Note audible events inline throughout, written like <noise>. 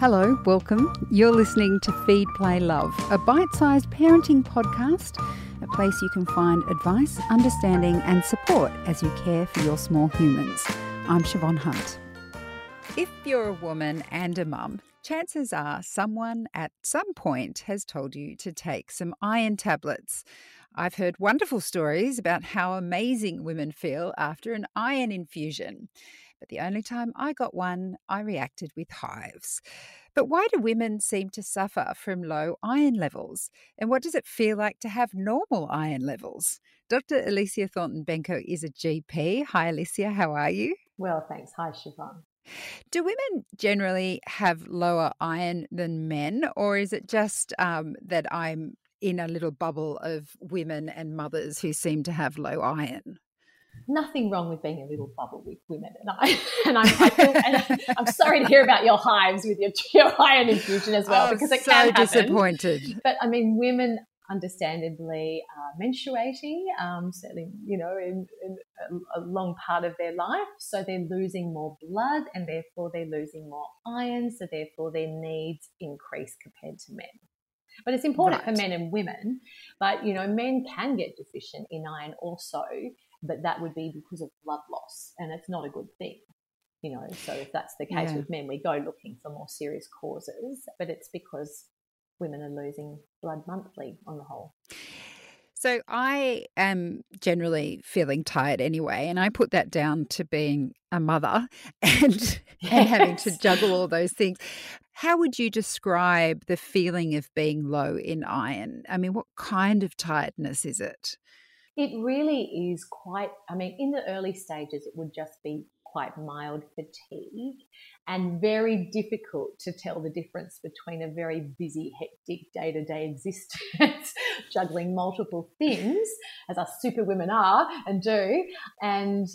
Hello, welcome. You're listening to Feed, Play, Love, a bite sized parenting podcast, a place you can find advice, understanding, and support as you care for your small humans. I'm Siobhan Hunt. If you're a woman and a mum, chances are someone at some point has told you to take some iron tablets. I've heard wonderful stories about how amazing women feel after an iron infusion. But the only time I got one, I reacted with hives. But why do women seem to suffer from low iron levels? And what does it feel like to have normal iron levels? Dr. Elysia Thornton Benko is a GP. Hi, Elysia, how are you? Well, thanks. Hi, Siobhan. Do women generally have lower iron than men, or is it just um, that I'm in a little bubble of women and mothers who seem to have low iron? Nothing wrong with being a little bubble with women. And I <laughs> and I'm, I feel, and <laughs> I'm sorry to hear about your hives with your, your iron infusion as well, oh, because it so can happen. disappointed. But I mean, women understandably are menstruating, um, certainly, you know, in, in a, a long part of their life. So they're losing more blood and therefore they're losing more iron. So therefore their needs increase compared to men. But it's important right. for men and women. But, you know, men can get deficient in iron also but that would be because of blood loss, and it's not a good thing. You know, so if that's the case yeah. with men, we go looking for more serious causes, but it's because women are losing blood monthly on the whole. So I am generally feeling tired anyway, and I put that down to being a mother <laughs> and yes. and having to juggle all those things. How would you describe the feeling of being low in iron? I mean, what kind of tiredness is it? It really is quite, I mean, in the early stages, it would just be quite mild fatigue and very difficult to tell the difference between a very busy, hectic day to day existence, <laughs> juggling multiple things, as us superwomen are and do, and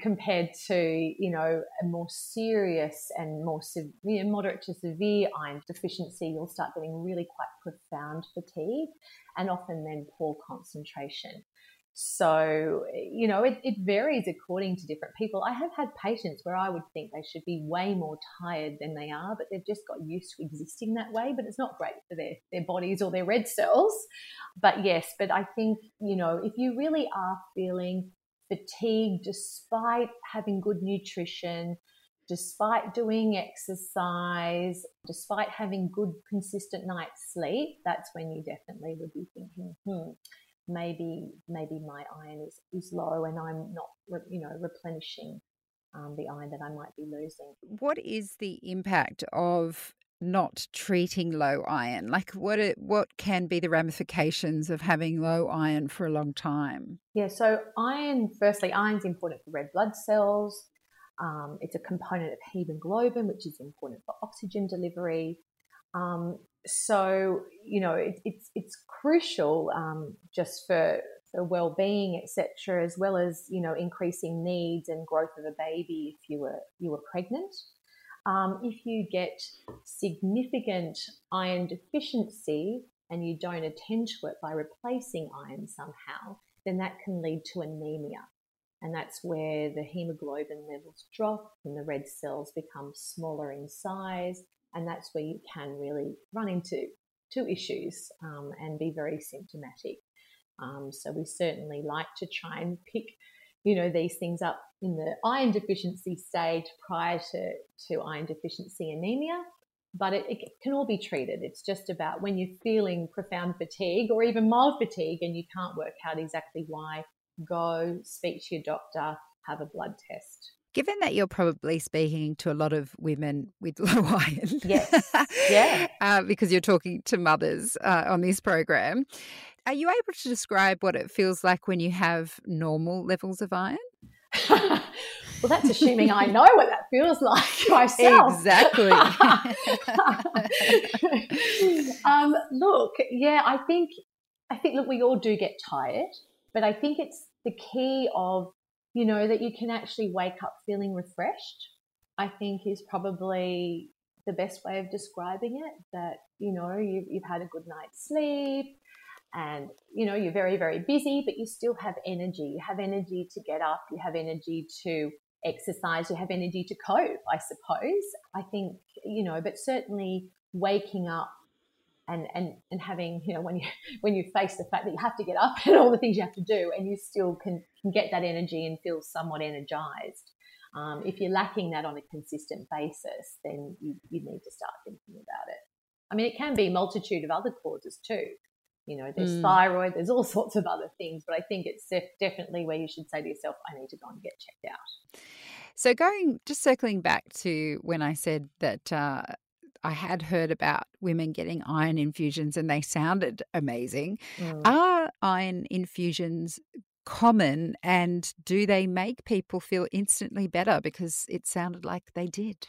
compared to, you know, a more serious and more severe, moderate to severe iron deficiency, you'll start getting really quite profound fatigue and often then poor concentration. So, you know, it, it, varies according to different people. I have had patients where I would think they should be way more tired than they are, but they've just got used to existing that way. But it's not great for their, their bodies or their red cells. But yes, but I think, you know, if you really are feeling fatigued despite having good nutrition, despite doing exercise, despite having good, consistent night's sleep, that's when you definitely would be thinking, hmm maybe maybe my iron is, is low and I'm not you know replenishing um, the iron that I might be losing. What is the impact of not treating low iron? Like what it, what can be the ramifications of having low iron for a long time? Yeah, so iron firstly iron's important for red blood cells. Um, it's a component of hemoglobin, which is important for oxygen delivery. Um, so you know it, it's it's crucial um, just for for well-being etc as well as you know increasing needs and growth of a baby if you were you were pregnant. Um, if you get significant iron deficiency and you don't attend to it by replacing iron somehow then that can lead to anemia. And that's where the hemoglobin levels drop and the red cells become smaller in size and that's where you can really run into two issues um, and be very symptomatic. Um, so we certainly like to try and pick, you know, these things up in the iron deficiency stage prior to, to iron deficiency anemia. But it, it can all be treated. It's just about when you're feeling profound fatigue or even mild fatigue and you can't work out exactly why, go speak to your doctor, have a blood test. Given that you're probably speaking to a lot of women with <laughs> low iron, yes, yeah, uh, because you're talking to mothers uh, on this program, are you able to describe what it feels like when you have normal levels of iron? <laughs> well, that's assuming I <laughs> know what that feels like myself. Exactly. um, look, yeah, I think I think look, we all do get tired, but I think it's the key of you know, that you can actually wake up feeling refreshed, I think is probably the best way of describing it. That, you know, you've, you've had a good night's sleep and, you know, you're very, very busy, but you still have energy. You have energy to get up, you have energy to exercise, you have energy to cope, I suppose. I think, you know, but certainly waking up and, and, and having, you know, when you, <laughs> when you face the fact that you have to get up <laughs> and all the things you have to do and you still can, can get that energy and feel somewhat energized. Um, if you're lacking that on a consistent basis, then you, you need to start thinking about it. I mean, it can be a multitude of other causes too. You know, there's mm. thyroid, there's all <laughs> sorts of other things, but I think it's definitely where you should say to yourself, I need to go and get checked out. So, going just circling back to when I said that uh, I had heard about women getting iron infusions and they sounded amazing. Mm. Are iron infusions common and do they make people feel instantly better? Because it sounded like they did.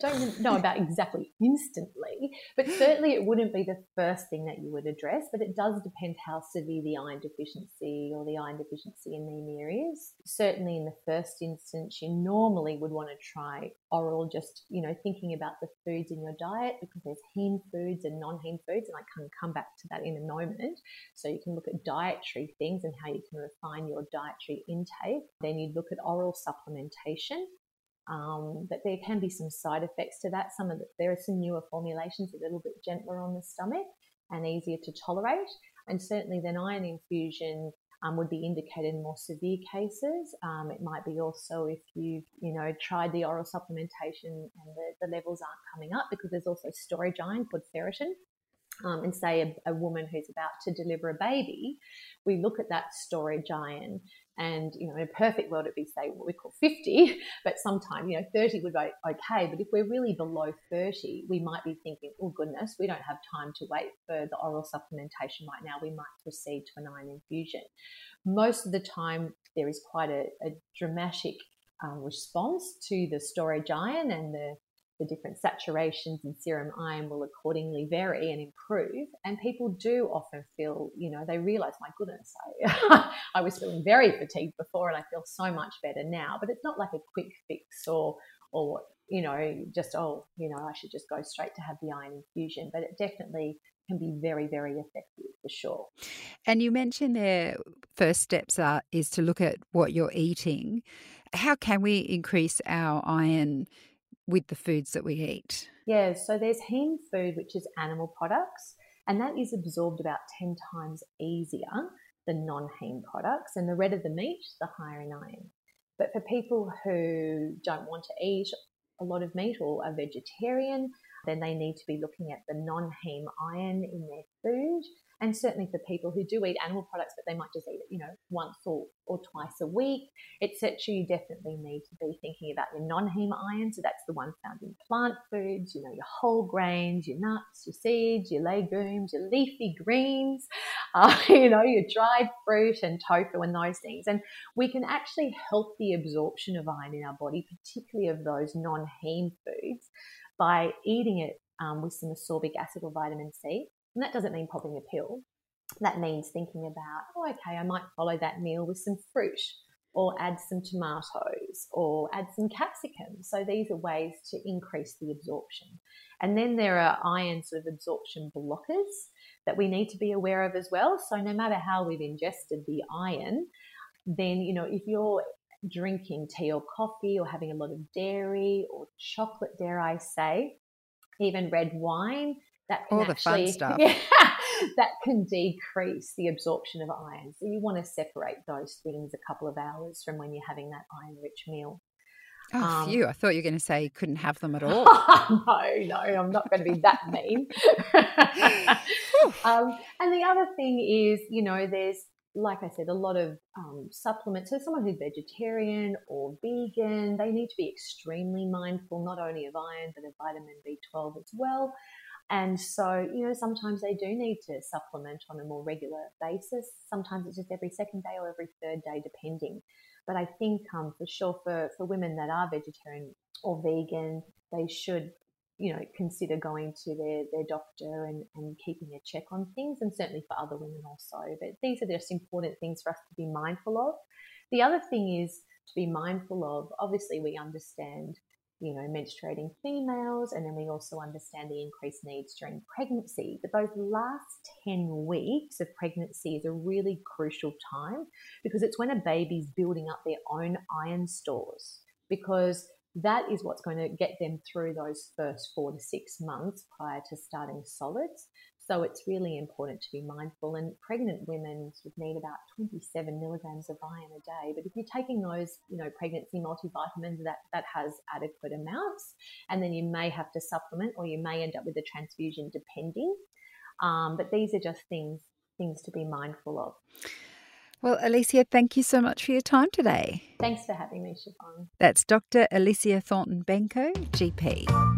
Don't know about exactly instantly, but certainly it wouldn't be the first thing that you would address. But it does depend how severe the iron deficiency or the iron deficiency anemia is. Certainly, in the first instance, you normally would want to try oral, just you know, thinking about the foods in your diet because there's heme foods and non-heme foods, and I can come back to that in a moment. So you can look at dietary things and how you can refine your dietary intake. Then you'd look at oral supplementation um, but there can be some side effects to that. Some of the, there are some newer formulations a little bit gentler on the stomach and easier to tolerate. And certainly, then iron infusion um, would be indicated in more severe cases. Um, it might be also if you've you know tried the oral supplementation and the, the levels aren't coming up because there's also storage iron called ferritin. Um, and say a, a, woman who's about to deliver a baby, we look at that storage iron and, you know, in a perfect world, it'd be, say, what we call 50, <laughs> but sometime, you know, 30 would be okay. But if we're really below 30, we might be thinking, oh, goodness, we don't have time to wait for the oral supplementation right now. We might proceed to an iron infusion. Most of the time, there is quite a, a dramatic um, response to the storage iron and the the different saturations in serum iron will accordingly vary and improve. And people do often feel, you know, they realize, my goodness, I, <laughs> I was feeling very fatigued before and I feel so much better now. But it's not like a quick fix or, or, you know, just, oh, you know, I should just go straight to have the iron infusion. But it definitely can be very, very effective for sure. And you mentioned their first steps are is to look at what you're eating. How can we increase our iron with the foods that we eat? Yeah, so there's heme food, which is animal products, and that is absorbed about 10 times easier than non heme products. And the redder the meat, the higher in iron. But for people who don't want to eat a lot of meat or are vegetarian, then they need to be looking at the non heme iron in their food and certainly for people who do eat animal products, but they might just eat it, you know, once or, or twice a week, etc. You definitely need to be thinking about your non-heme iron. So that's the one found in plant foods, you know, your whole grains, your nuts, your seeds, your legumes, your leafy greens, <laughs> uh, you know, your dried fruit and tofu and those things. And we can actually help the absorption of iron in our body, particularly of those non-heme foods, by eating it um, with some ascorbic acid or vitamin C. And that doesn't mean popping a pill. That means thinking about, oh, okay, I might follow that meal with some fruit or add some tomatoes or add some capsicum. So these are ways to increase the absorption. And then there are iron sort of absorption blockers that we need to be aware of as well. So no matter how we've ingested the iron, then, you know, if you're drinking tea or coffee or having a lot of dairy or chocolate, dare I say, even red wine, that can all the actually, fun <laughs> stuff. Yeah, that can decrease the absorption of iron. So you want to separate those things a couple of hours from when you're having that iron-rich meal. Oh, um, phew. I thought you were going to say you couldn't have them at <laughs> all. no, no, I'm not going to be that mean. <laughs> um, and the other thing is, you know, there's, like I said, a lot of um, supplements. So, someone who's vegetarian or vegan, they need to be extremely mindful not only of iron, but of vitamin B12 as well. And so, you know, sometimes they do need to supplement on a more regular basis. Sometimes it's just every second day or every third day, depending. But I think um, for sure for, for women that are vegetarian or vegan, they should, you know, consider going to their, their doctor and, and keeping a check on things, and certainly for other women also. But these are just important things for us to be mindful of. The other thing is to be mindful of, obviously, we understand you know, menstruating females, and then we also understand the increased needs during pregnancy. But those last 10 weeks of pregnancy is a really crucial time because it's when a baby's building up their own iron stores. Because that is what's going to get them through those first four to six months prior to starting solids. So it's really important to be mindful. And pregnant women would need about 27 milligrams of iron a day. But if you're taking those, you know, pregnancy multivitamins, that, that has adequate amounts. And then you may have to supplement or you may end up with a transfusion depending. Um, but these are just things things to be mindful of. Well, Elysia, thank you so much for your time today. Thanks for having me, Siobhan. That's Dr. Elysia Thornton Benko, GP.